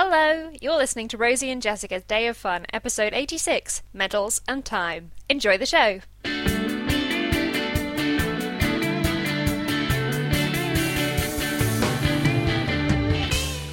Hello, you're listening to Rosie and Jessica's Day of Fun, episode 86 Medals and Time. Enjoy the show.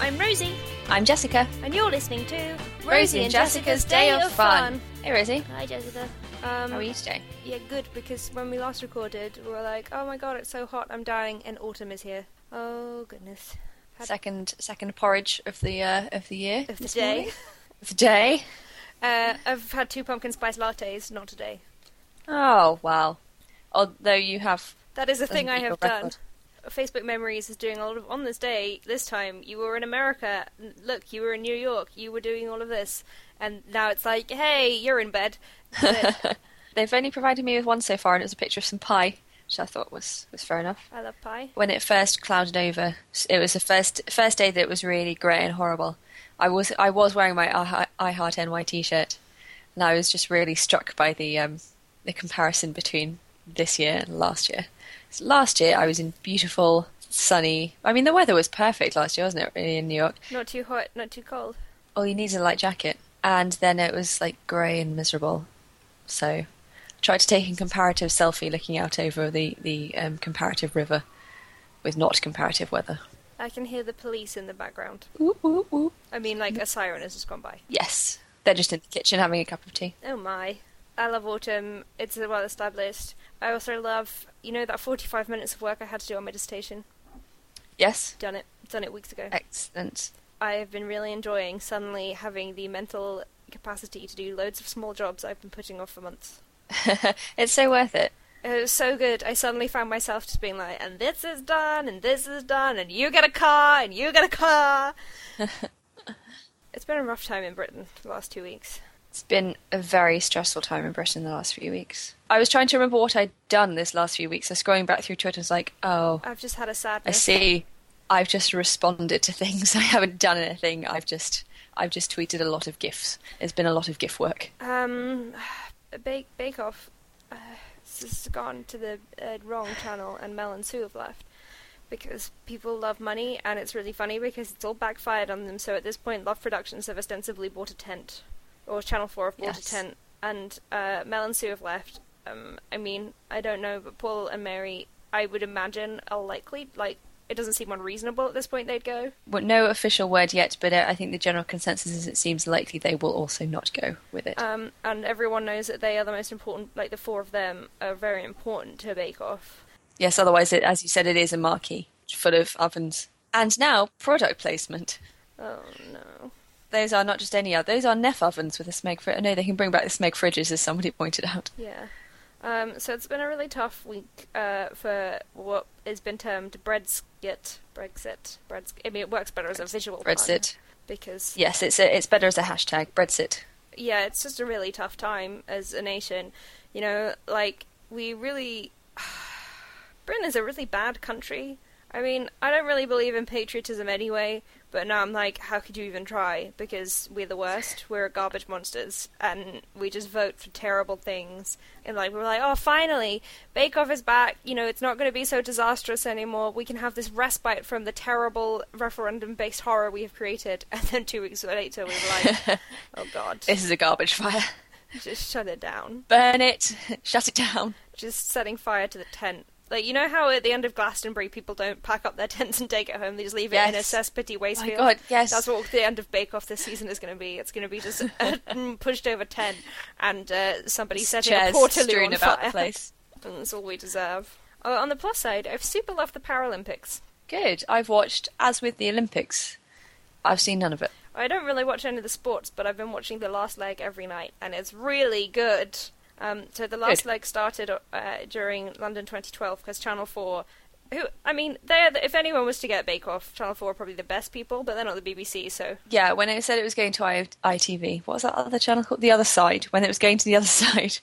I'm Rosie, I'm Jessica. and you're listening to Rosie and Jessica's Day of Fun. Hey, Rosie. Hi, Jessica. Um, How are you today? Yeah, good, because when we last recorded, we were like, oh my god, it's so hot, I'm dying, and autumn is here. Oh, goodness. Second, second porridge of the uh, of the year. Of the day. Of the day. Uh, I've had two pumpkin spice lattes, not today. Oh wow. Although you have That is a thing I have done. Facebook Memories is doing a lot of on this day. This time you were in America. Look, you were in New York. You were doing all of this, and now it's like, hey, you're in bed. They've only provided me with one so far, and it was a picture of some pie, which I thought was was fair enough. I love pie. When it first clouded over, it was the first first day that it was really grey and horrible. I was I was wearing my I, I Heart NY t-shirt, and I was just really struck by the um, the comparison between this year and last year. So last year I was in beautiful, sunny. I mean, the weather was perfect last year, wasn't it? Really in New York. Not too hot, not too cold. All you need is a light jacket, and then it was like grey and miserable. So, tried to take a comparative selfie looking out over the the um, comparative river with not comparative weather. I can hear the police in the background. Whoop, whoop, whoop. I mean, like a siren has just gone by. Yes, they're just in the kitchen having a cup of tea. Oh my. I love autumn. It's well established. I also love, you know, that 45 minutes of work I had to do on my dissertation. Yes, Done it. Done it weeks ago. excellent. I have been really enjoying suddenly having the mental capacity to do loads of small jobs I've been putting off for months. it's so worth it. It was so good. I suddenly found myself just being like, and this is done, and this is done, and you get a car, and you get a car. it's been a rough time in Britain the last two weeks. It's been a very stressful time in Britain the last few weeks. I was trying to remember what I'd done this last few weeks. So scrolling back through Twitter, I was like, oh, I've just had a sadness. I see. I've just responded to things. I haven't done anything. I've just, I've just tweeted a lot of gifs. It's been a lot of gif work. Um, Bake Bake Off uh, has gone to the uh, wrong channel, and Mel and Sue have left because people love money, and it's really funny because it's all backfired on them. So at this point, Love Productions have ostensibly bought a tent, or Channel Four have bought Yes. a tent, and uh, Mel and Sue have left. Um, I mean, I don't know, but Paul and Mary, I would imagine, are likely like. It doesn't seem unreasonable at this point they'd go. Well, no official word yet, but uh, I think the general consensus is it seems likely they will also not go with it. Um, and everyone knows that they are the most important. Like the four of them are very important to Bake Off. yes, otherwise, it, as you said, it is a marquee full of ovens. And now product placement. Oh no. Those are not just any other. Those are Neff ovens with a Smeg fridge. No, they can bring back the Smeg fridges, as somebody pointed out. Yeah. Um, so it's been a really tough week uh, for what has been termed Brexit. Brexit. I mean, it works better as a visual Brexit. because Yes, it's a, it's better as a hashtag. Brexit. yeah, it's just a really tough time as a nation. You know, like we really. Britain is a really bad country. I mean, I don't really believe in patriotism anyway, but now I'm like, how could you even try? Because we're the worst. We're garbage monsters, and we just vote for terrible things. And like, we're like, oh, finally, Bake Off is back. You know, it's not going to be so disastrous anymore. We can have this respite from the terrible referendum-based horror we have created. And then two weeks later, we were like, oh god, This is a garbage fire. just shut it down. Burn it. Shut it down. Just setting fire to the tent. Like you know how at the end of Glastonbury people don't pack up their tents and take it home; they just leave it in a Yes. cesspitty waste My. God, yes. That's what the end of Bake Off this season is going to be. It's going to be just a pushed over tent and uh, somebody setting a portaloo on about fire. the place. And that's all we deserve. Uh, on the plus side, I've super loved the Paralympics. Good. I've watched, as with the Olympics, I've seen none of it. I don't really watch any of the sports, but I've been watching the last leg every night, and it's really good. Um, so the last Good. leg started uh, during London 2012 because Channel 4, who I mean, they're the, if anyone was to get Bake Off, Channel 4 are probably the best people, but they're not the BBC, so Yeah, when it said it was going to I- ITV, what was that other channel called? The Other Side. When it was going to the other side,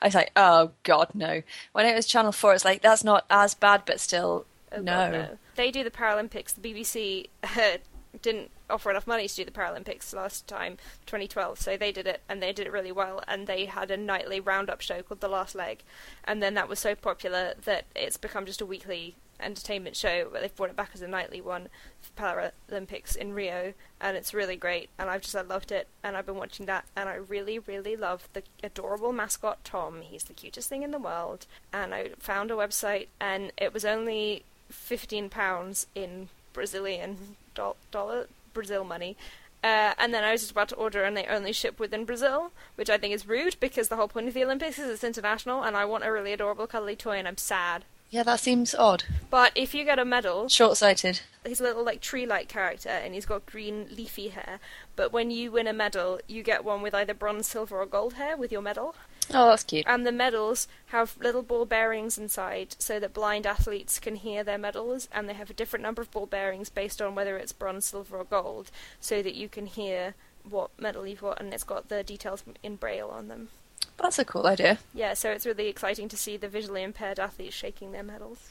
I was like, oh god, no. When it was Channel Four, it's like that's not as bad, but still, oh no. God, no. They do the Paralympics. The BBC didn't offer enough money to do the Paralympics last time, 2012. So they did it, and they did it really well. And they had a nightly roundup show called The Last Leg, and then that was so popular that it's become just a weekly entertainment show, but they've brought it back as a nightly one for Paralympics in Rio, and it's really great. And I've just I loved it, and I've been watching that, and I really, really love the adorable mascot Tom. He's the cutest thing in the world. And I found a website, and it was only fifteen pounds in Brazilian do- dollar Brazil money. Uh, and then I was just about to order, and they only ship within Brazil, which I think is rude because the whole point of the Olympics is it's international, and I want a really adorable, cuddly toy, and I'm sad. Yeah, that seems odd. But if you get a medal, Short sighted. he's a little like tree-like character, and he's got green leafy hair. But when you win a medal, you get one with either bronze, silver, or gold hair with your medal. Oh, that's cute. And the medals have little ball bearings inside so that blind athletes can hear their medals, and they have a different number of ball bearings based on whether it's bronze, silver, or gold, so that you can hear what medal you've got, and it's got the details in braille on them. That's a cool idea. Yeah, so it's really exciting to see the visually impaired athletes shaking their medals.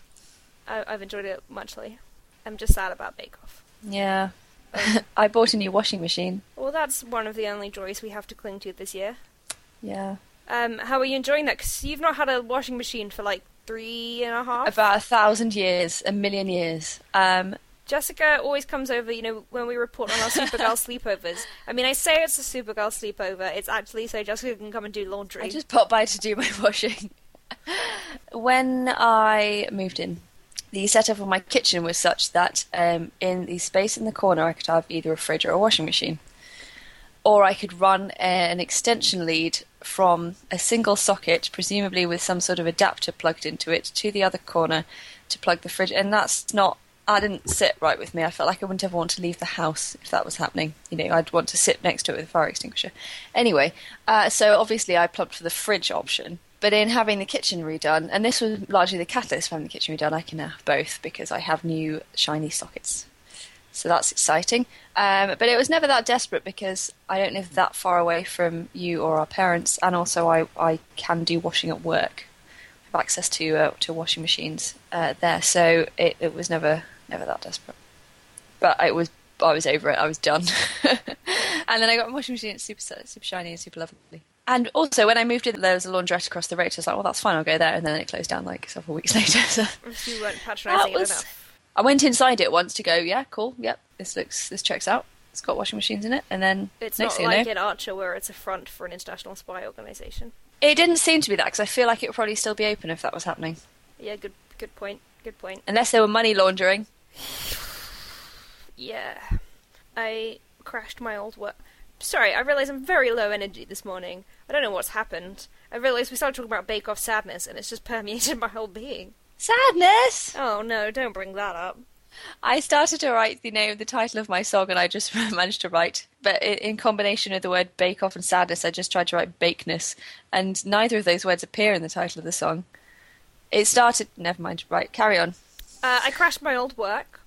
I- I've enjoyed it muchly. I'm just sad about Bake Off. Yeah. Um, I bought a new washing machine. Well, that's one of the only joys we have to cling to this year. Yeah. Um, how are you enjoying that? Because you've not had a washing machine for like three and a half. About a thousand years, a million years. Um, Jessica always comes over, you know, when we report on our Supergirl sleepovers. I mean, I say it's a Supergirl sleepover. It's actually so Jessica can come and do laundry. I just popped by to do my washing. when I moved in, the setup of my kitchen was such that um, in the space in the corner I could have either a fridge or a washing machine. Or I could run an extension lead from a single socket, presumably with some sort of adapter plugged into it, to the other corner to plug the fridge. And that's not, I didn't sit right with me. I felt like I wouldn't ever want to leave the house if that was happening. You know, I'd want to sit next to it with a fire extinguisher. Anyway, uh, so obviously I plugged for the fridge option. But in having the kitchen redone, and this was largely the catalyst for the kitchen redone, I can now have both because I have new shiny sockets. So that's exciting. Um, but it was never that desperate because I don't live that far away from you or our parents, and also I, I can do washing at work. I have access to uh, to washing machines uh, there, so it, it was never never that desperate. But it was I was over it. I was done. and then I got a washing machine. It's super super shiny and super lovely. And also, when I moved in, there was a laundrette across the road. So I was like, well, that's fine. I'll go there. And then it closed down like several weeks later. So you weren't patronising was- enough. I went inside it once to go, yeah, cool, yep, this looks, this checks out. It's got washing machines in it, and then It's next not like in Archer where it's a front for an international spy organisation. it didn't seem to be that because I feel like it would probably still be open if that was happening, Yeah, good good point. Good point. unless they were money laundering. Yeah. I crashed my old work. Sorry, I realise I'm very low energy this morning. I don't know what's happened. I realised we started talking about Bake Off sadness and it's just permeated my whole being. Sadness. Oh no, don't bring that up. I started to write the name, the title of my song, and I just managed to write, but in combination with the word bake off and sadness, I just tried to write bakeness, and neither of those words appear in the title of the song. It started. Never mind. Right, carry on. Uh, I crashed my old work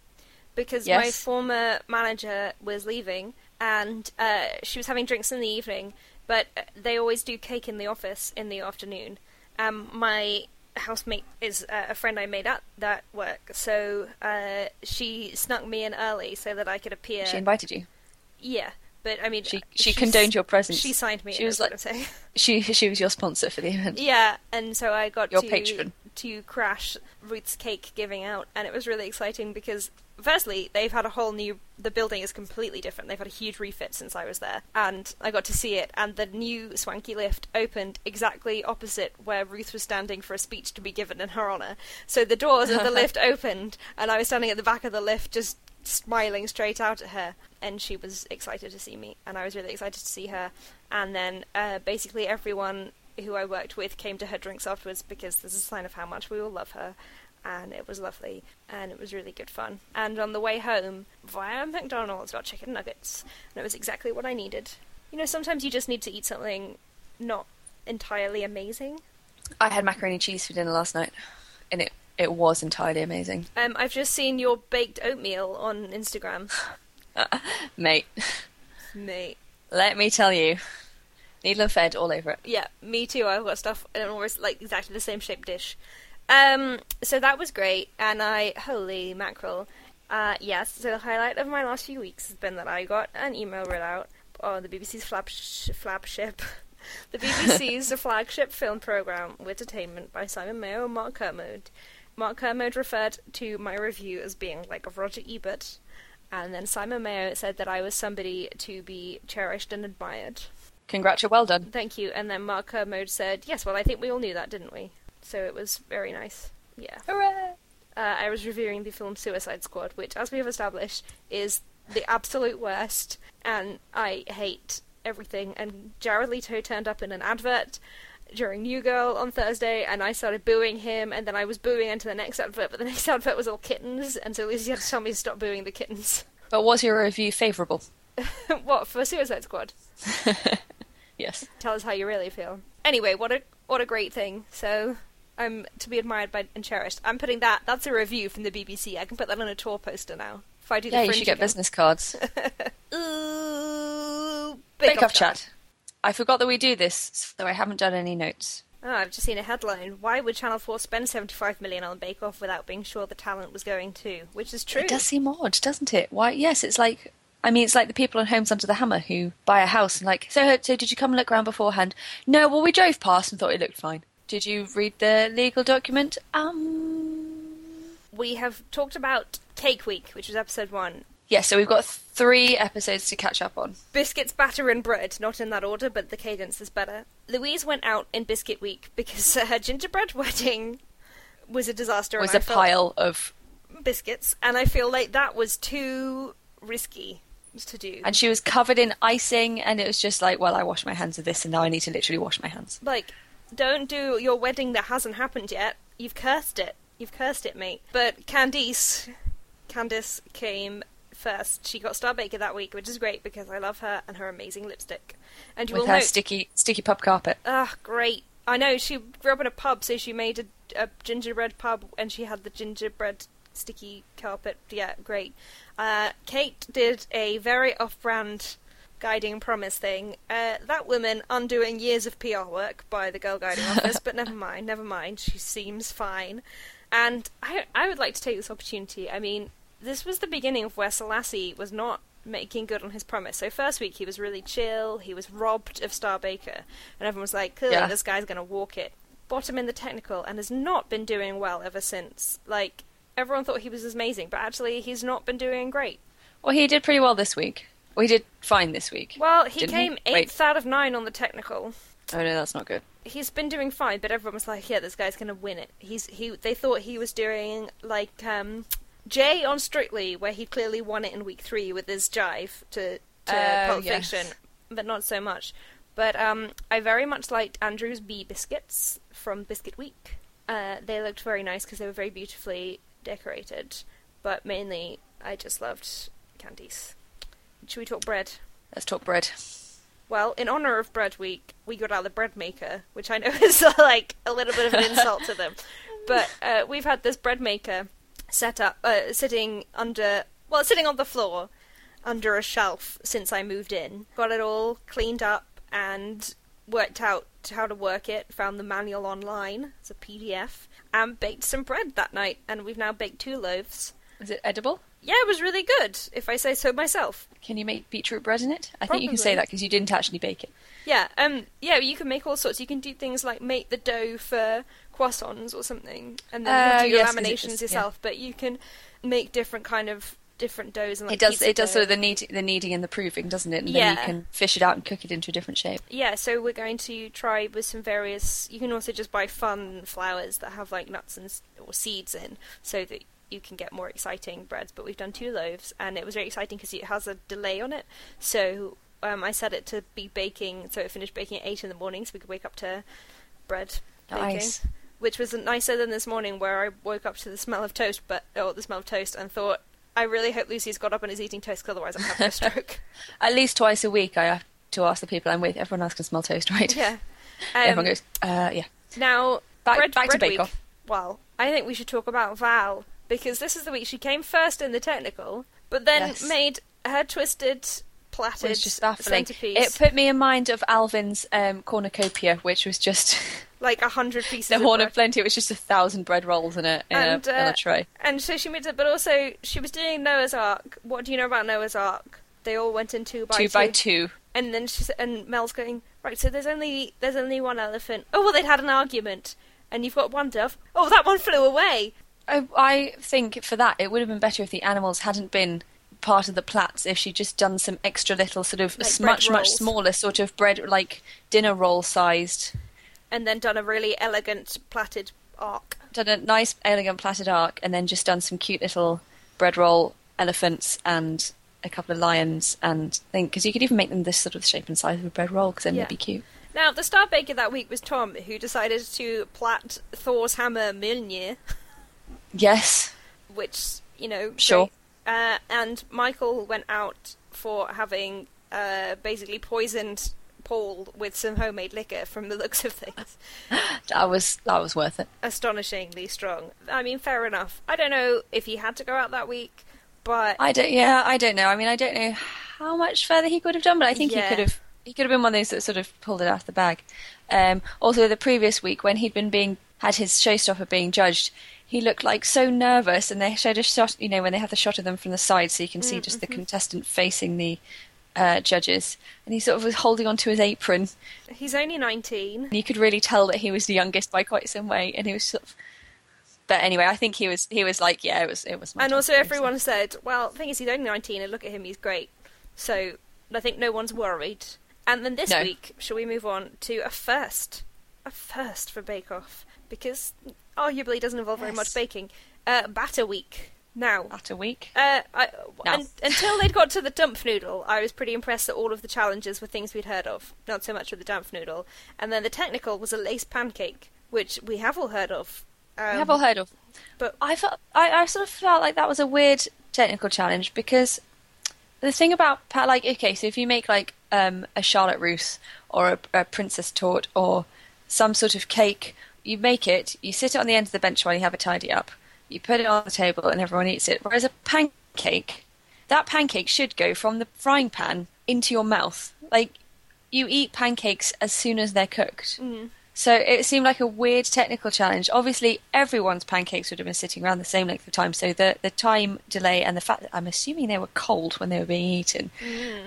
because my former manager was leaving and uh, she was having drinks in the evening, but uh, they always do cake in the office in the afternoon. Um, my housemate is uh, a friend I made at that work, so uh, she snuck me in early so that I could appear. She invited you. yeah, but I mean, She uh, she condoned your presence. She signed me. She was like-. She she was your sponsor for the event. Yeah, and so I got Your to patron. to crash Ruth's cake giving out, and it was really exciting because firstly they've had a whole new. The building is completely different. They've had a huge refit since I was there, and I got to see it. And the new swanky lift opened exactly opposite where Ruth was standing for a speech to be given in her honor. So the doors of the lift opened, and I was standing at the back of the lift, just smiling straight out at her and she was excited to see me and I was really excited to see her and then uh, basically everyone who I worked with came to her drinks afterwards because this is a sign of how much we all love her and it was lovely and it was really good fun and on the way home via McDonald's got chicken nuggets and it was exactly what I needed you know sometimes you just need to eat something not entirely amazing I had macaroni and cheese for dinner last night, and it it was entirely amazing, um, I've just seen your baked oatmeal on Instagram mate. mate Let me tell you, needle and fed all over it. Yeah, me too. I've got stuff in almost like exactly the same shaped dish. Um, so that was great, and I holy mackerel. Uh, yes. So the highlight of my last few weeks has been that I got an email read out on the BBC's flap sh- flagship, the BBC's flagship film program, Wittertainment by Simon Mayo and Mark Kermode. Mark Kermode referred to my review as being like a Roger Ebert, and then Simon Mayo said that I was somebody to be cherished and admired. Congrats, well done. Thank you. And then Mark Kermode said, "Yes, well, I think we all knew that, didn't we?" So it was very nice. Yeah. Hooray! Uh, I was reviewing the film Suicide Squad, which, as we have established, is the absolute worst, and I hate everything. And Jared Leto turned up in an advert during New Girl on Thursday, and I started booing him, and then I was booing into the next advert, but the next advert was all kittens, and so Lucy had to tell me to stop booing the kittens. But was your review favourable? what for Suicide Squad? yes. Tell us how you really feel. Anyway, what a what a great thing. So I'm to be admired by and cherished. I'm putting that. That's a review from the BBC. I can put that on a tour poster now. If I do Yeah, the you should get again. business cards. Ooh, Bake Off Off chat. I forgot that we do this, so I haven't done any notes. Oh, I've just seen a headline. Why would Channel 4 spend 75 million on Bake Off without being sure the talent was going to? Which is true. It does seem odd, doesn't it? Why? Yes, it's like. I mean, it's like the people on Homes Under the Hammer who buy a house and like, so, so did you come and look around beforehand? No, well, we drove past and thought it looked fine. Did you read the legal document? Um. We have talked about Cake Week, which was episode 1. Yeah, so we've got three episodes to catch up on. Biscuits, batter, and bread. Not in that order, but the cadence is better. Louise went out in Biscuit Week because her gingerbread wedding was a disaster. Was a pile of, biscuits, and I feel like that was too risky to do. and she was covered in icing, and it was just like, well, I washed my hands of this, and now I need to literally wash my hands. like, don't do your wedding that hasn't happened yet. You've cursed it. You've cursed it, mate. But Candice, Candice came first. She got Star Baker that week, which is great because I love her and her amazing lipstick. And you With will her note, sticky, sticky pub carpet. ah, great. I know she grew up in a pub, so she made a, a gingerbread pub, and she had the gingerbread sticky carpet. Yeah, great. Uh, Kate did a very off-brand guiding promise thing. Uh, that woman undoing years of PR work by the girl guiding office, but never mind, never mind. She seems fine. And I, I would like to take this opportunity. I mean, this was the beginning of where Selasi was not making good on his promise. So first week he was really chill. He was robbed of Star Baker, and everyone was like, "Clearly, Yeah. this guy's going to walk it." Bottom in the technical, and has not been doing well ever since. Like everyone thought he was amazing, but actually he's not been doing great. Well, he did pretty well this week. Well, he did fine this week. Well, he came he? Wait. eighth out of nine on the technical. Oh no, that's not good. He's been doing fine, but everyone was like, "Yeah, this guy's gonna win it." He's he. They thought he was doing like um, Jay on Strictly, where he clearly won it in week three with his jive to to Oh, Pulp yes. Fiction, but not so much. But um, I very much liked Andrew's bee biscuits from Biscuit Week. Uh, they looked very nice because they were very beautifully decorated, but mainly I just loved Candice. Should we talk bread? Let's talk bread. Well, in honor of Bread Week, we got out the bread maker, which I know is like a little bit of an insult to them. But uh, we've had this bread maker set up, uh, sitting under, well, sitting on the floor under a shelf since I moved in. Got it all cleaned up and worked out how to work it. Found the manual online as a PDF and baked some bread that night. And we've now baked two loaves. Is it edible? Yeah, it was really good, if I say so myself. Can you make beetroot bread in it? I think you can say that because you didn't actually bake it. Yeah, um, yeah, you can make all sorts. You can do things like make the dough for croissants or something, and then Uh, you do your yes, laminations yourself. But you can make different kind of different doughs and like it does. It does dough. sort of the knead, the kneading and the proving, doesn't it? And Yeah. then you can fish it out and cook it into a different shape. Yeah, so we're going to try with some various. You can also just buy fun flowers that have like nuts and or seeds in, so that you can get more exciting breads. But we've done two loaves, and it was very exciting because it has a delay on it. So um, I set it to be baking, so it finished baking at eight in the morning, so we could wake up to bread baking. Nice. Which was nicer than this morning, where I woke up to the smell of toast, but oh, the smell of toast, and thought, I really hope Lucy's got up and is eating toast, 'cause otherwise I'm having a stroke. At least twice a week, I have to ask the people I'm with. Everyone else can smell toast, right? yeah. Everyone Um, goes, uh, yeah. Now, Back- bread, back to bread Bake week. Off. Well, I think we should talk about Val because this is the week she came first in the technical, but then Yes. made her twisted, plaited It's just baffling. centerpiece It put me in mind of Alvin's um, cornucopia, which was just like a hundred pieces. the of horn bread. of plenty. It was just a thousand bread rolls in a in, And, a, in uh, a tray. And so she made it, but also she was doing Noah's Ark. What do you know about Noah's Ark? They all went in two by Two two. by two. And then she and Mel's going right. So there's only there's only one elephant. Oh well, they'd had an argument, and you've got one dove. Oh, that one flew away. I, I think for that it would have been better if the animals hadn't been part of the plats. If she'd just done some extra little sort of Like much much smaller sort of bread like dinner roll sized. And then done a really elegant plaited arc. Done a nice elegant plaited arc, and then just done some cute little bread roll elephants and a couple of lions and think because you could even make them this sort of shape and size of a bread roll because then Yeah. they'd be cute. Now, the star baker that week was Tom, who decided to plait Thor's hammer Mjolnir, Yes, which, you know. Sure. great. Uh, and Michael went out for having uh, basically poisoned Paul with some homemade liquor from the looks of things. that was that was worth it. Astonishingly strong. I mean, fair enough. I don't know if he had to go out that week, but I don't. Yeah, I don't know. I mean, I don't know how much further he could have done, but I think Yeah. he could have. He could have been one of those that sort of pulled it out of the bag. Um, also, the previous week when he'd been being had his showstopper being judged, he looked like so nervous, and they showed a shot. You know, when they have the shot of them from the side, so you can see just the contestant facing the uh, judges, and he sort of was holding onto his apron. he's only 19. And you could really tell that he was the youngest by quite some way, and he was sort of. But anyway, I think he was he was like, yeah, it was it was. And also, to go, so- everyone said, well, the thing is, he's only 19, and look at him, he's great. So, I think no one's worried. And then this No. week, shall we move on to a first? A first for Bake Off. Because arguably doesn't involve very much baking. Uh, batter week. Now, Batter week. uh, I, No. un- until they'd got to the dump noodle, I was pretty impressed that all of the challenges were things we'd heard of. Not so much with the dump noodle. And then the technical was a lace pancake, which we have all heard of. Um, we have all heard of. but I felt I, I sort of felt like that was a weird technical challenge because the thing about like okay, so if you make like um, a Charlotte Russe or a, a princess tort or some sort of cake, you make it, you sit it on the end of the bench while you have it tidy up, you put it on the table and everyone eats it. Whereas a pancake, that pancake should go from the frying pan into your mouth. Like you eat pancakes as soon as they're cooked. So it seemed like a weird technical challenge. Obviously, everyone's pancakes would have been sitting around the same length of time, so the the time delay and the fact that I'm assuming they were cold when they were being eaten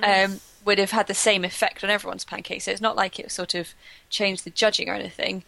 um, would have had the same effect on everyone's pancakes. So it's not like it sort of changed the judging or anything,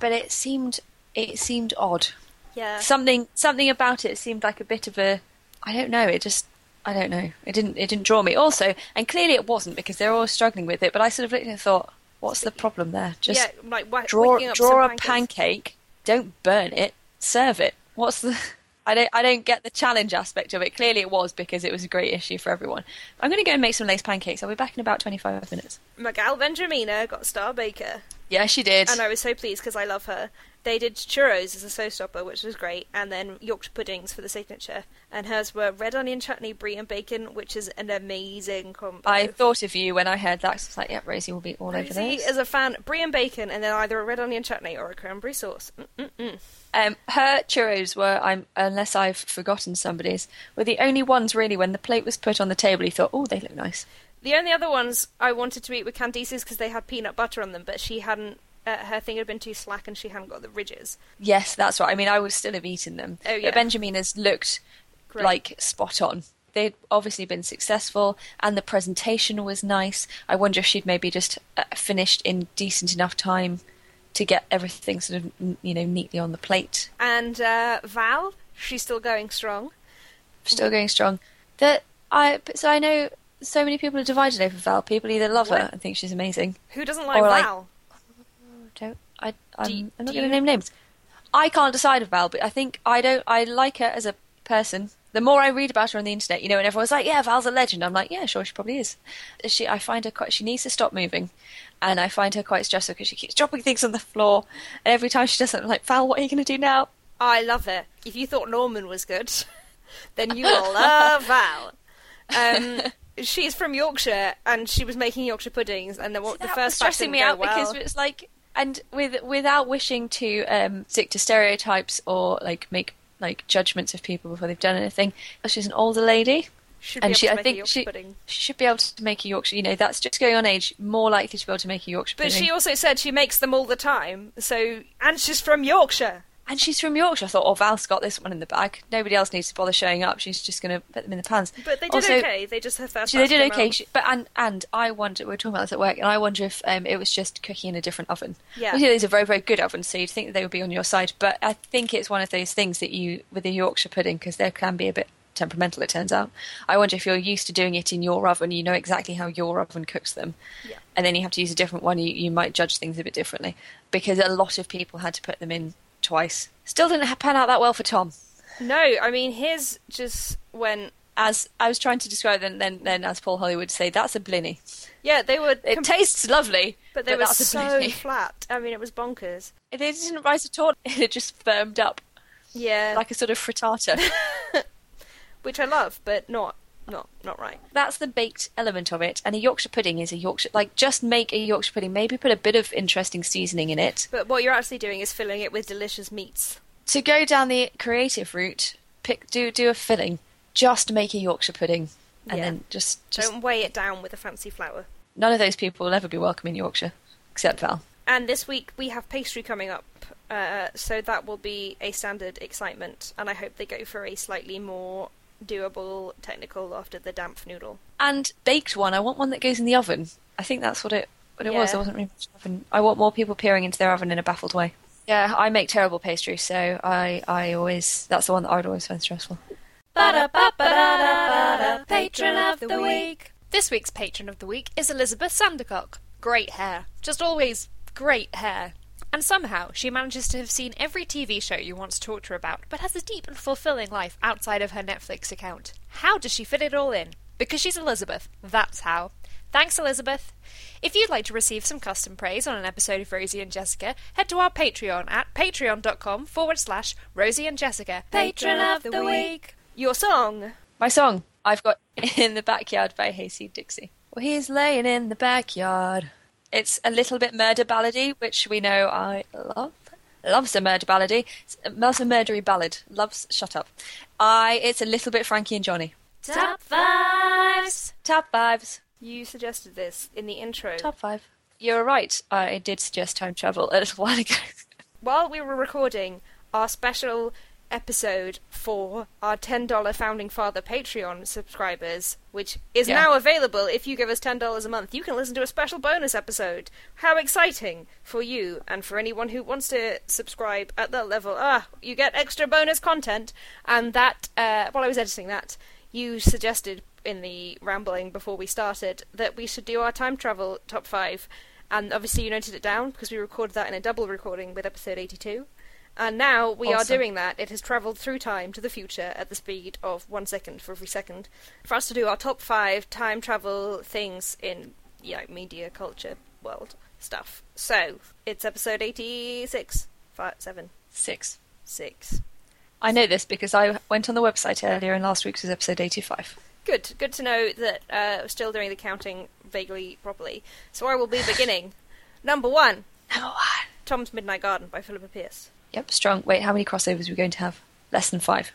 but it seemed it seemed odd. yeah. Something something about it seemed like a bit of a I don't know. It just I don't know. It didn't it didn't draw me. Also, and clearly it wasn't because they're all struggling with it. But I sort of looked and thought, what's the problem there? Just yeah, like wha- draw draw a pancakes. pancake, don't burn it, serve it. What's the I don't I don't get the challenge aspect of it. Clearly it was because it was a great issue for everyone. I'm going to go and make some lace pancakes. I'll be back in about 25 minutes. Magal Benjamina got Star Baker, Yeah, she did. and I was so pleased because I love her. They did churros as a showstopper, which was great, and then Yorkshire puddings for the signature. And hers were red onion chutney, brie, and bacon, which is an amazing combo. I thought of you when I heard that. 'cause I was like, yep, Rosie will be all over Rosie this. is a fan, brie and bacon, and then either a red onion chutney or a cranberry sauce. Mm-mm-mm. Um, her churros were, I'm, unless I've forgotten somebody's, were the only ones really when the plate was put on the table. He thought, oh, they look nice. The only other ones I wanted to eat were Candice's because they had peanut butter on them, but she hadn't. Uh, her thing had been too slack, and she hadn't got the ridges. Yes, that's right. I mean, I would still have eaten them. Oh, yeah. But Benjamina's looked Great. like spot on. They'd obviously been successful, and the presentation was nice. I wonder if she'd maybe just uh, finished in decent enough time to get everything sort of, you know, neatly on the plate. And uh, Val, she's still going strong. Still going strong. That I so I know so many people are divided over Val. People either love her and think she's amazing, Who doesn't like Or, like, Val? don't I? I'm, you- I'm not going to name names. I can't decide of Val, but I think I don't. I like her as a person. The more I read about her on the internet, you know, and everyone's like, "Yeah, Val's a legend." I'm like, "Yeah, sure, she probably is." She, I find her quite. She needs to stop moving, and I find her quite stressful because she keeps dropping things on the floor, and every time she does something, I'm like, "Val, what are you going to do now?" I love her. If you thought Norman was good, then you will love Val. Um, she's from Yorkshire, and she was making Yorkshire puddings, and the, the first batch stressing me out well. because it's like and with without wishing to um, stick to stereotypes or like make like judgments of people before they've done anything. She's an older lady, Should be and able she to I think Yorkshire she pudding. she should be able to make a Yorkshire. You know, that's just going on age. More likely to be able to make a Yorkshire pudding. But pudding. she also said she makes them all the time. So, and she's from Yorkshire. And she's from Yorkshire. I thought, oh, Val's got this one in the bag. Nobody else needs to bother showing up. She's just going to put them in the pans. But they did Also, okay. They just her first. So they did okay, she, but and and I wonder we were talking about this at work, and I wonder if um, it was just cooking in a different oven. Yeah. obviously these are very very good ovens, so you'd think that they would be on your side. But I think it's one of those things that you with the Yorkshire pudding because there can be a bit temperamental. It turns out. I wonder if you're used to doing it in your oven, you know exactly how your oven cooks them, Yeah. and then you have to use a different one. You you might judge things a bit differently because a lot of people had to put them in twice. Still didn't pan out that well for Tom. No, I mean his just went. As I was trying to describe them, then then as Paul Hollywood would say, that's a blinny. Yeah, they were. It com- tastes lovely, but they were that's so flat. I mean, it was bonkers. It didn't rise at all. It just firmed up Yeah, like a sort of frittata. which I love, but not not not right. That's the baked element of it. And a Yorkshire pudding is a Yorkshire. Like, just make a Yorkshire pudding. Maybe put a bit of interesting seasoning in it. But what you're actually doing is filling it with delicious meats. To go down the creative route, pick do do a filling. Just make a Yorkshire pudding, and Yeah. then just just Don't weigh it down with a fancy flour. none of those people will ever be welcome in Yorkshire, except Val. And this week we have pastry coming up, uh, so that will be a standard excitement. And I hope they go for a slightly more doable technical after the damp noodle. And baked one. I want one that goes in the oven. I think that's what it what it was. Yeah. There wasn't really much oven. I want more people peering into their oven in a baffled way. Yeah, I make terrible pastry, so I I always that's the one that I would always find stressful. Patron of the week. This week's patron of the week is Elizabeth Sandercock. Great hair. Just always great hair. And somehow she manages to have seen every TV show you want to talk to her about, but has a deep and fulfilling life outside of her Netflix account. How does she fit it all in? Because she's Elizabeth. That's how. Thanks, Elizabeth. If you'd like to receive some custom praise on an episode of Rosie and Jessica, head to our Patreon at patreon.com forward slash Rosie and Jessica. Patron of the week. Your song. My song I've got in the backyard by Hayseed Dixie. Well, he's laying in the backyard. It's a little bit murder ballady, which we know I love. Loves a murder ballady. Uh, loves a murdery ballad. Loves. Shut up. I. It's a little bit Frankie and Johnny. Top fives. Top fives. You suggested this in the intro. Top five. You're right. I did suggest time travel a little while ago. While we were recording our special episode for our $10 Founding Father Patreon subscribers, which is Yeah. now available if you give us $10 a month. You can listen to a special bonus episode. How exciting for you and for anyone who wants to subscribe at that level. Ah, you get extra bonus content. And that, uh, while I was editing that, you suggested in the rambling before we started that we should do our time travel top five. And obviously, you noted it down because we recorded that in a double recording with episode 82. And now we are doing that. It has travelled through time to the future at the speed of one second for every second for us to do our top five time travel things in you know, media, culture, world stuff. So it's episode 86. Five, seven, Six. six. I know this because I went on the website earlier and last week's was episode 85. Good. Good to know that uh, we're still doing the counting vaguely properly. So I will be beginning. Number one Number one. Tom's Midnight Garden by Philippa Pearce. Yep, strong. Wait, how many crossovers are we going to have? Less than five.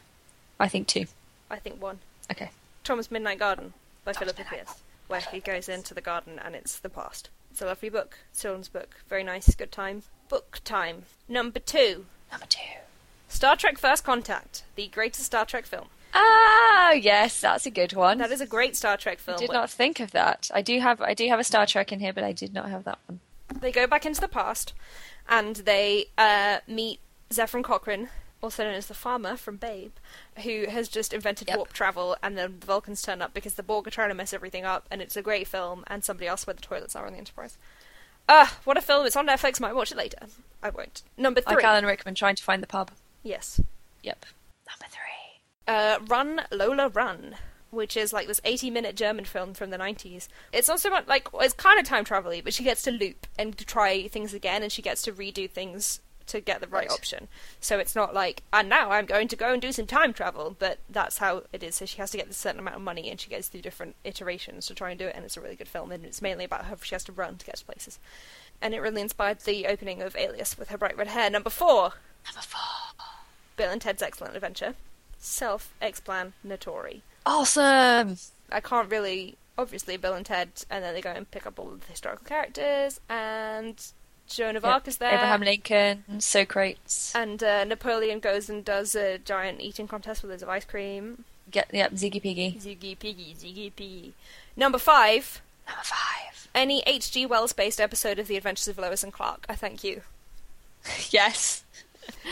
I think two. I think one. Okay. Thomas Midnight Garden by Tom's Philippa Midnight Pearce, where he goes into the garden and it's the past. It's a lovely book, children's book, very nice, good time. Book time. Number two, Number two. Star Trek: First Contact, the greatest Star Trek film. Ah, yes, that's a good one. That is a great Star Trek film. I film. did not think of that. I do have I do have a Star Trek in here, but I did not have that one. They go back into the past, and they uh, meet Zefram Cochrane, also known as the farmer from Babe, who has just invented Yep. warp travel, and then the Vulcans turn up because the Borg are trying to mess everything up, and it's a great film, and somebody else where the toilets are on the Enterprise. Ah, what a film! It's on Netflix. Might watch it later. I won't. Number three. Like Alan Rickman trying to find the pub. Yes. Yep. Number three. Uh, Run Lola Run, which is like this 80-minute German film from the 90s. It's not so much like it's kind of time travel but she gets to loop and to try things again, and she gets to redo things to get the right, Right. option. So it's not like, and now I'm going to go and do some time travel, but that's how it is. So she has to get a certain amount of money, and she goes through different iterations to try and do it. And it's a really good film, and it's mainly about how she has to run to get to places. And it really inspired the opening of Alias with her bright red hair. Number four, Number four. Bill and Ted's Excellent Adventure. Self-explanatory. Awesome. I can't really. Obviously, Bill and Ted, and then they go and pick up all of the historical characters and Joan of Yep. Arc is there. Abraham Lincoln, Socrates. And uh, Napoleon goes and does a giant eating contest with of ice cream. Get yep, Ziggy Piggy. Ziggy Piggy, Ziggy Piggy. Number five, Number five. any H.G. Wells based episode of The Adventures of Lois and Clark. I thank you. Yes.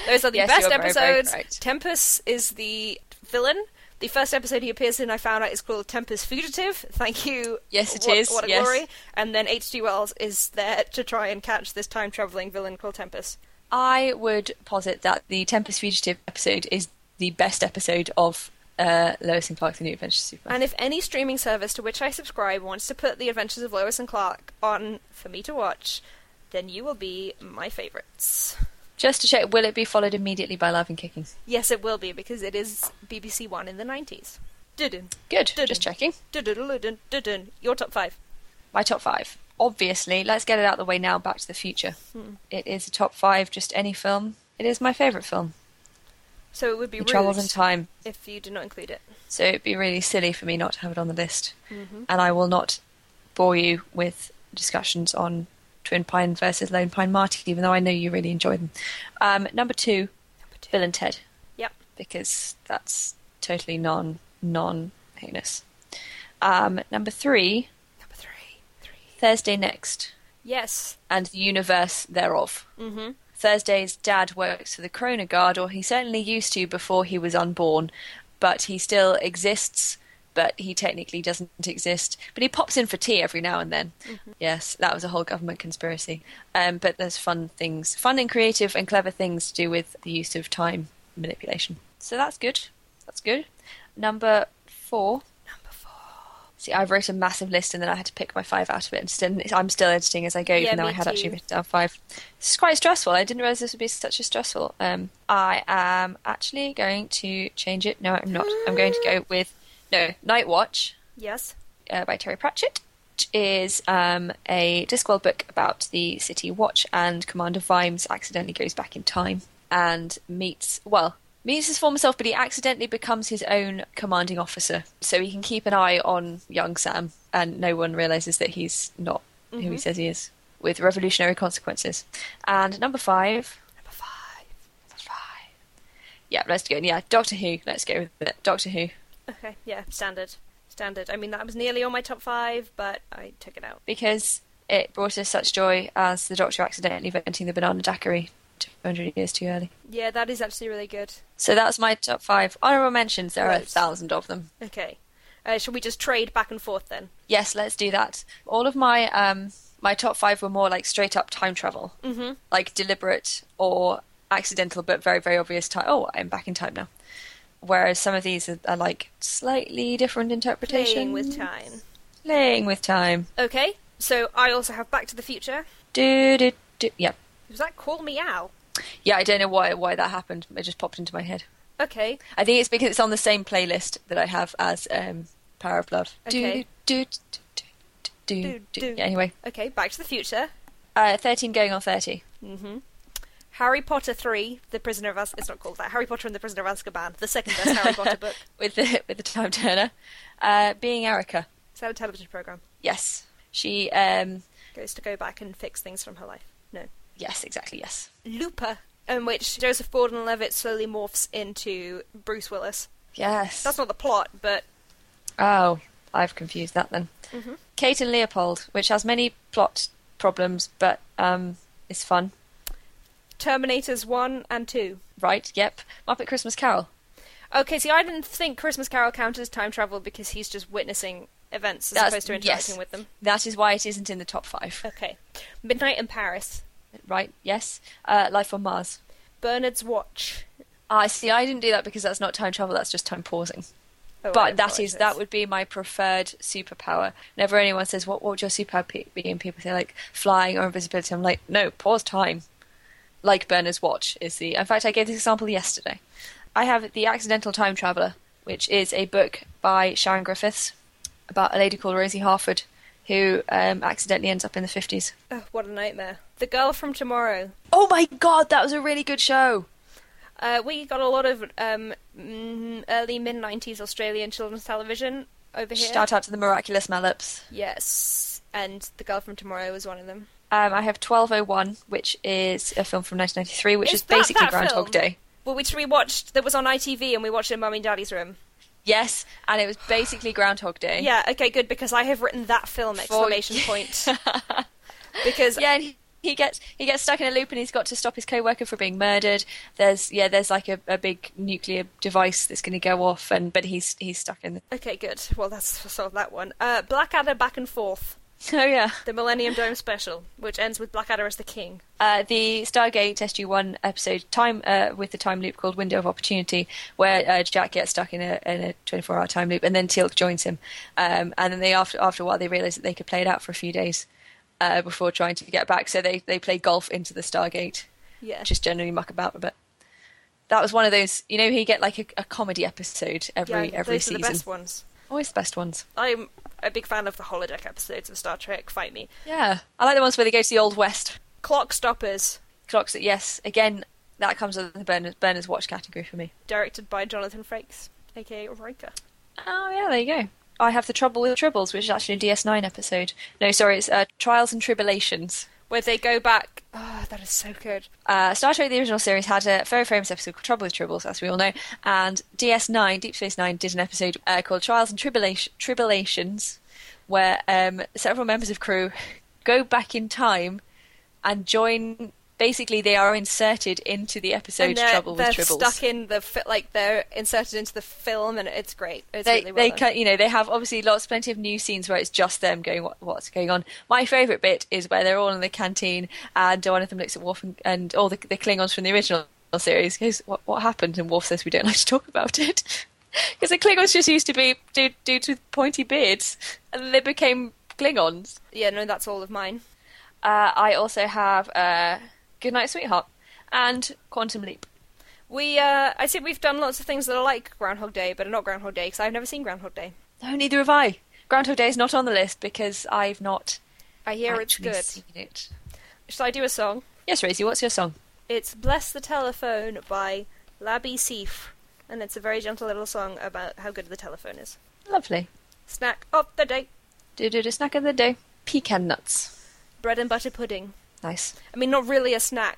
Those are the Yes, best are very, very episodes. Tempus is the villain. The first episode he appears in, I found out, is called Tempus Fugitive. Thank you. Yes, it what, is, What a yes. glory. And then H.G. Wells is there to try and catch this time traveling villain called Tempus. I would posit that the Tempus Fugitive episode is the best episode of uh, Lois and Clark: The New Adventures of Superman. And if any streaming service to which I subscribe wants to put The Adventures of Lois and Clark on for me to watch, then you will be my favourites. Just to check, will it be followed immediately by Love and Kicking? Yes, it will be because it is BBC One in the nineties. Dudun, Good. Didn't. Just checking. Your top five. My top five. Obviously, let's get it out of the way now. Back to the Future. Hmm. It is a top five. Just any film. It is my favourite film. So it would be rude travels in time, if you did not include it. so it'd be really silly for me not to have it on the list. Mhm. And I will not bore you with discussions on Twin Pine versus Lone Pine Marty, even though I know you really enjoy them. Um, number two, Number two. Bill and Ted. Yep. because that's totally non non heinous. Um, number three, Number three. Three. Thursday next, Yes. and the universe thereof. Mm-hmm. Thursday's dad works for the ChronoGuard, or he certainly used to before he was unborn, but he still exists. But he technically doesn't exist. But he pops in for tea every now and then. Yes, that was a whole government conspiracy. Um, but there's fun things, fun and creative and clever things to do with the use of time manipulation. So that's good. That's good. Number four. Number four. See, I wrote a massive list and then I had to pick my five out of it. And still, I'm still editing as I go, Yeah, even though I had actually too. written down five. This is quite stressful. I didn't realize this would be such a stressful. Um, I am actually going to change it. No, I'm not. I'm going to go with no Night Watch Yes. uh, by Terry Pratchett. Which is um, a Discworld book about the City Watch, and Commander Vimes accidentally goes back in time and meets well meets his former self, but he accidentally becomes his own commanding officer, so he can keep an eye on young Sam, and no one realizes that he's not who he Mhm. says he is, with revolutionary consequences. And number five, Number five. number five, yeah, let's go. Yeah, Doctor Who. Let's go with it. Doctor Who. Okay. Yeah. Standard. Standard. I mean, that was nearly on my top five, but I took it out. because it brought us such joy as the Doctor accidentally inventing the banana daiquiri 200 years too early. Yeah, that is actually really good. So that's my top five. Honorable mentions, there are a thousand of them. Okay. Uh, shall we just trade back and forth then? Yes, let's do that. All of my um my top five were more like straight up time travel, Mm-hmm. like deliberate or accidental, but very very obvious time. Oh, I'm back in time now. Whereas some of these are, are like slightly different interpretations. Playing with time. Playing with time. Okay. So I also have Back to the Future. Do do do. Yep. Was that Call Me Out? Yeah, I don't know why why that happened. It just popped into my head. Okay. I think it's because it's on the same playlist that I have as um, Power of Love. Okay. Do, do, do, do, do, Do, do. do. Yeah, anyway, Okay. Back to the Future. uh, 13 going on 30. Mm-hmm. Harry Potter 3, The Prisoner of Azkaban. It's not called that. Harry Potter and the Prisoner of Azkaban. The second best Harry Potter book. with the with the time turner. Uh, being Erica. Is that a television program? Yes. She um Goes to go back and fix things from her life. No. yes, exactly, yes. Looper, in which Joseph Gordon-Levitt slowly morphs into Bruce Willis. Yes. That's not the plot, but Oh, I've confused that then. Mhm. Kate and Leopold, which has many plot problems but um is fun. Terminators 1 and 2. Right, yep. Muppet Christmas Carol. Okay, see, I didn't think Christmas Carol counted as time travel because he's just witnessing events as That's- opposed to interacting yes. with them. That is why it isn't in the top five. Okay. Midnight in Paris. Right, yes. Uh, Life on Mars. Bernard's Watch. I see. I didn't do that because that's not time travel. That's just time pausing. Oh, but that is that would be my preferred superpower. Whenever anyone says, "What, what would your superpower be?" and people say like flying or invisibility, I'm like, no, pause time. Like Bernard's watch is the. In fact, I gave this example yesterday. I have the Accidental Time Traveler, which is a book by Sharon Griffiths about a lady called Rosie Harford who um, accidentally ends up in the 50s. Oh, what a nightmare. The Girl from Tomorrow. Oh my god, that was a really good show. Uh, we got a lot of um, mm, early mid 90s Australian children's television over here. Shout out to the Miraculous Mellops. Yes. And The Girl from Tomorrow was one of them. Um, I have 1201, which is a film from 1993, which Is is, that basically that Groundhog film? Day. Well, which we watched that was on ITV and we watched it in Mummy and Daddy's room. Yes, and it was basically Groundhog Day. Yeah, okay, good because I have written that film exclamation point. because yeah, and he, he gets he gets stuck in a loop, and he's got to stop his co-worker from being murdered. There's yeah, there's like a, a big nuclear device that's going to go off, and but he's he's stuck in. The... Okay, good. Well, that's solved that one. Uh, Blackadder back and forth. Oh yeah, The Millennium Dome special, which ends with Blackadder as the king. uh, the Stargate SG One episode time uh, with the time loop called Window of Opportunity, where uh, Jack gets stuck in a in a 24 hour time loop, and then Teal'c joins him, um, and then they after after a while they realise that they could play it out for a few days uh, before trying to get back. So they they play golf into the Stargate. Yeah. just generally muck about a bit. That was one of those, you know, he get like a, a comedy episode every yeah, every those season. are the best ones. Always the best ones. I'm a big fan of the holodeck episodes of Star Trek. Fight me. Yeah, I like the ones where they go to the old west. Clock Stoppers, Clocks. Yes, again, that comes under the Bernard's, Bernard's Watch category for me. directed by Jonathan Frakes, aka Riker. Oh yeah, there you go. I have the Trouble with Tribbles, which is actually a DS9 episode. No, sorry, it's uh, Trials and Tribulations. Where they go back. Oh, that is so good. Uh, Star Trek: The Original Series had a very famous episode called Trouble with Tribbles, as we all know, and DS9, Deep Space Nine, did an episode uh, called Trials and Tribulation, Tribulations, where um, several members of crew go back in time and join. Basically, they are inserted into the episode and they're, Trouble they're stuck in the fi- like they're inserted into the film, and it's great. It's they really well they cut you know they have obviously lots plenty of new scenes where it's just them going what, what's going on? My favorite bit is where they're all in the canteen and one of them looks at Worf and, and all the, the klingons from the original series goes what, what happened? And Worf says we don't like to talk about it. Because the klingons just used to be dude, dudes with pointy beards and they became klingons. Yeah, no, that's all of mine. uh, i also have uh, goodnight sweetheart and quantum leap We, uh, I think we've done lots of things that are like Groundhog Day, but are not Groundhog Day because I've never seen Groundhog Day. no neither have i groundhog day is not on the list because i've not I hear it's good. seen it Shall I do a song? Yes, Rosie, what's your song? It's Bless the Telephone by Labi Siffre, and it's a very gentle little song about how good the telephone is. Lovely. Snack of the day Do do the snack of the day. Pecan nuts. bread and butter pudding. Nice. I mean, not really a snack.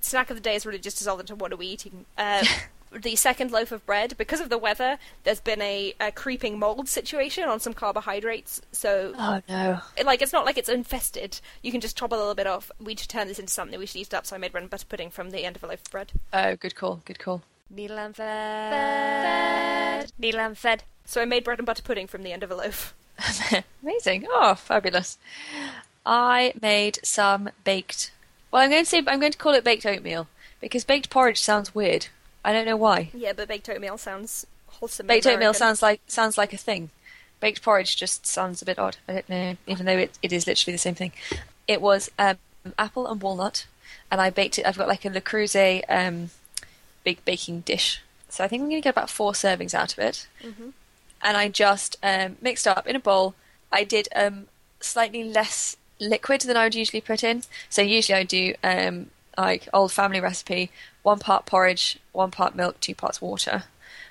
Snack of the day is really just dissolved into what are we eating. Uh, the second loaf of bread, because of the weather, there's been a, a creeping mold situation on some carbohydrates. So, Oh no. it- like, it's not like it's infested. You can just chop a little bit off. We should turn this into something we should use it up. So I made bread and butter pudding from the end of a loaf of bread. Oh, good call. Good call. Needle and fed. Needle and fed. So I made bread and butter pudding from the end of a loaf. Amazing. Oh, fabulous. I made some baked. Well, I'm going to say I'm going to call it baked oatmeal because baked porridge sounds weird. I don't know why. Yeah, but baked oatmeal sounds wholesome. Baked oatmeal sounds like sounds like a thing. Baked porridge just sounds a bit odd. I don't know, even though it, it is literally the same thing. It was um, apple and walnut, and I baked it. I've got like a Le Creuset um, big baking dish, so I think I'm going to get about four servings out of it. And I just um, mixed up in a bowl. I did um, slightly less liquid than I would usually put in. So usually I do um, like old family recipe: one part porridge, one part milk, two parts water.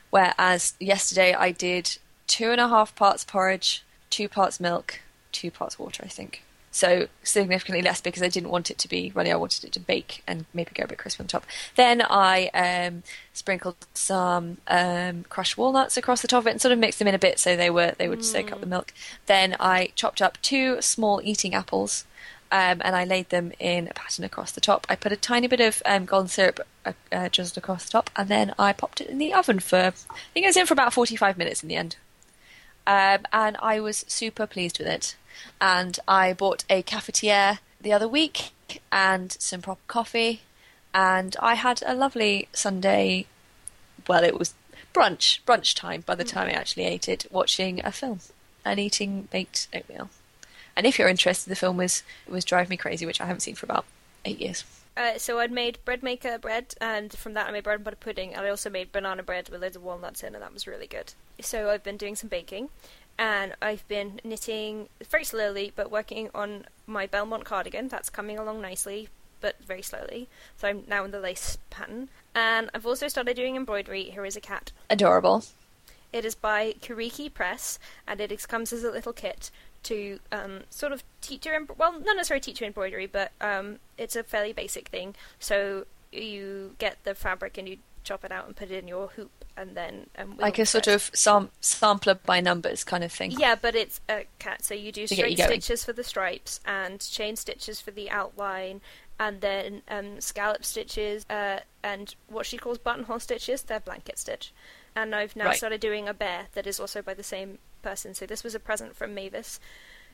Whereas yesterday I did two and a half parts porridge, two parts milk, two parts water, I think. So significantly less because I didn't want it to be runny. I wanted it to bake and maybe go a bit crisp on top. Then I um, sprinkled some um, crushed walnuts across the top of it and sort of mixed them in a bit so they were they would soak up the milk. Then I chopped up two small eating apples um, and I laid them in a pattern across the top. I put a tiny bit of um, golden syrup uh, uh, just across the top, and then I popped it in the oven for I think it was in for about forty-five minutes in the end. Um, and I was super pleased with it. And I bought a cafetiere the other week and some proper coffee, and I had a lovely Sunday. Well, it was brunch, brunch time by the time I actually ate it, watching a film and eating baked oatmeal. And if you're interested, the film was was Drive Me Crazy, which I haven't seen for about eight years. Uh, so I'd made bread maker bread, and from that I made bread and butter pudding, and I also made banana bread with loads of walnuts in, and that was really good. So I've been doing some baking, and I've been knitting very slowly, but working on my Belmont cardigan. That's coming along nicely, but very slowly. So I'm now in the lace pattern, and I've also started doing embroidery. Here is a cat. Adorable. It is by Kiriki Press, and it comes as a little kit. to um, sort of teach you, well, not necessarily teach you embroidery, but um, it's a fairly basic thing. So you get the fabric and you chop it out and put it in your hoop, and then um, like a sort of sam- sampler by numbers kind of thing. Yeah, but it's a cat. So you do straight stitches for the stripes and chain stitches for the outline, and then um, scallop stitches uh, and what she calls buttonhole stitches. They're blanket stitch. And I've now right. started doing a bear that is also by the same person. So this was a present from Mavis,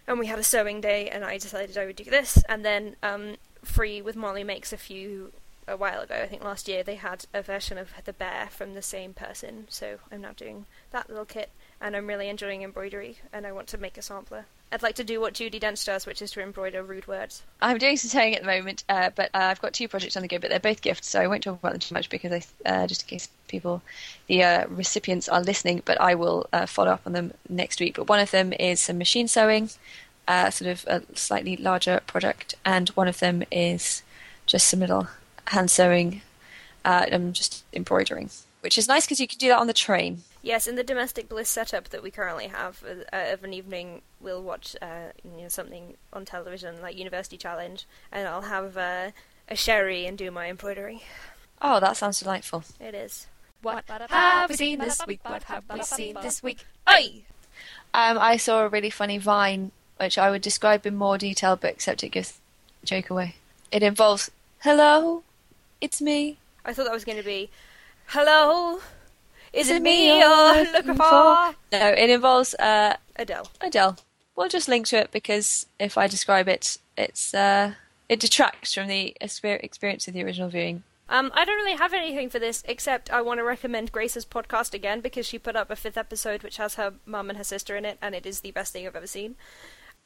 and we had a sewing day, and I decided I would do this. And then um, Free with Mollie Makes a few a while ago. I think last year they had a version of the bear from the same person. So I'm now doing that little kit, and I'm really enjoying embroidery, and I want to make a sampler. I'd like to do what Judi Dench does, which is to embroider rude words. I'm doing some sewing at the moment, uh, but uh, I've got two projects on the go, but they're both gifts, so I won't talk about them too much because I, uh, just in case people, the uh, recipients are listening, but I will uh, follow up on them next week. But one of them is some machine sewing, uh, sort of a slightly larger project, and one of them is just some little hand sewing. I'm just embroidering, which is nice because you can do that on the train. Yes, in the domestic bliss setup that we currently have uh, of an evening, we'll watch uh, you know something on television like University Challenge, and I'll have uh, a sherry and do my embroidery. Oh, that sounds delightful. It is. What have we seen this week? What have we seen this week? Oi! Um, I saw a really funny Vine, which I would describe in more detail, but except it gives the joke away. It involves, "Hello, it's me." I thought that was going to be, "Hello." Is it me you're looking for? No, it involves uh, Adele. Adele. We'll just link to it because if I describe it, it's uh, it detracts from the experience of the original viewing. Um, I don't really have anything for this except I want to recommend Grace's podcast again because she put up a fifth episode which has her mum and her sister in it, and it is the best thing I've ever seen.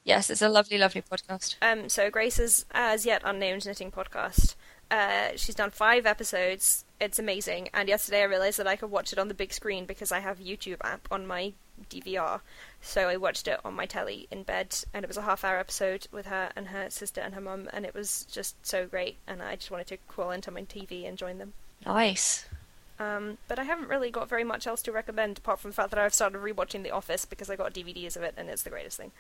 Yes, it's a lovely, lovely podcast. Um, so Grace's as yet unnamed knitting podcast. Uh, she's done five episodes it's amazing. And yesterday I realized that I could watch it on the big screen because I have YouTube app on my DVR. So I watched it on my telly in bed, and it was a half-hour episode with her and her sister and her mum, and it was just so great. And I just wanted to crawl into my TV and join them. Nice. Um, but I haven't really got very much else to recommend apart from the fact that I've started rewatching The Office because I got DVDs of it, and it's the greatest thing.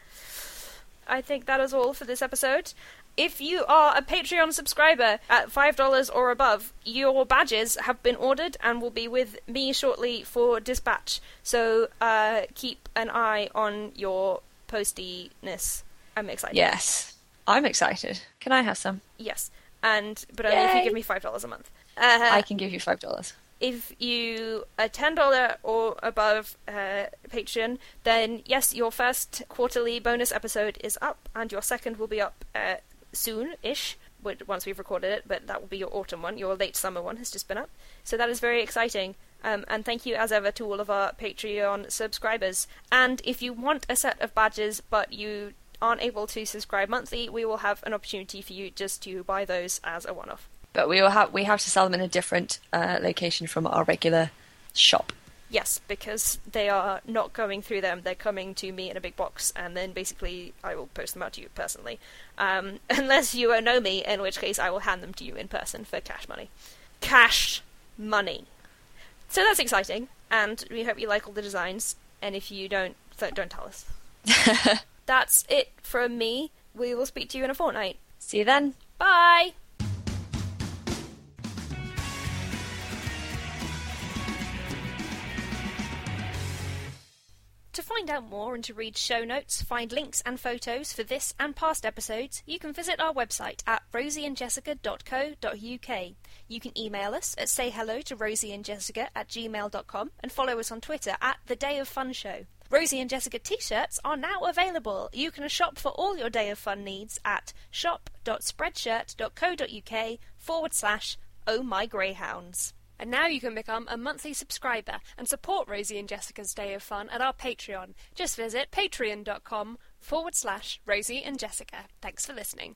I think that is all for this episode. If you are a Patreon subscriber at $5 or above, your badges have been ordered and will be with me shortly for dispatch. So uh, keep an eye on your postiness. I'm excited. Yes. I'm excited. Can I have some? Yes. And but only Yay. if you give me $5 a month. Uh, I can give you $5 if you a ten dollar or above uh, Patreon, then yes, your first quarterly bonus episode is up, and your second will be up uh, soon-ish. Once we've recorded it, but that will be your autumn one. Your late summer one has just been up, so that is very exciting. Um, and thank you as ever to all of our Patreon subscribers. And if you want a set of badges, but you aren't able to subscribe monthly, we will have an opportunity for you just to buy those as a one-off but we will have we have to sell them in a different uh, location from our regular shop. Yes, because they are not going through them; they're coming to me in a big box, and then basically I will post them out to you personally. Um, unless you know me, in which case I will hand them to you in person for cash money. Cash money. So that's exciting, and we hope you like all the designs. And if you don't, don't tell us. that's it from me. We will speak to you in a fortnight. See you then. Bye. To find out more and to read show notes, find links and photos for this and past episodes, you can visit our website at rosieandjessica.co.uk. You can email us at sayhello to rosieandjessica at gmail.com and follow us on Twitter at The Day of Fun Show. Rosie and Jessica t-shirts are now available. You can shop for all your Day of Fun needs at shop.spreadshirt.co.uk forward slash Oh My Greyhounds. And now you can become a monthly subscriber and support Rosie and Jessica's Day of Fun at our Patreon. Just visit patreon.com forward slash Rosie and Jessica. Thanks for listening.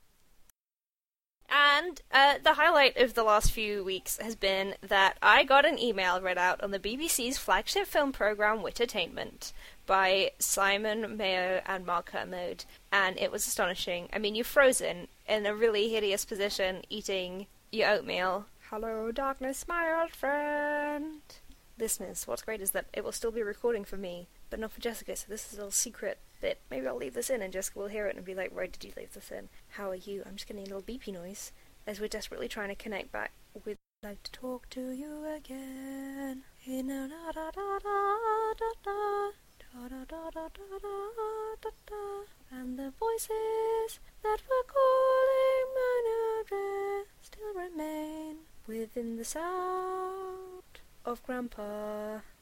And uh, the highlight of the last few weeks has been that I got an email read out on the BBC's flagship film program, Wittertainment, by Simon Mayo and Mark Kermode, and it was astonishing. I mean, you're frozen in a really hideous position eating your oatmeal Hello, darkness, my old friend. Listeners, what's great is that it will still be recording for me, but not for Jessica. So this is a little secret bit. Maybe I'll leave this in, and Jessica will hear it and be like, "Why did you leave this in? How are you?" I'm just getting a little beepy noise as we're desperately trying to connect back with. Like to talk to you again. In a da da da da da da. Da da da da. And the voices that were calling my address still remain within the sound of Grandpa.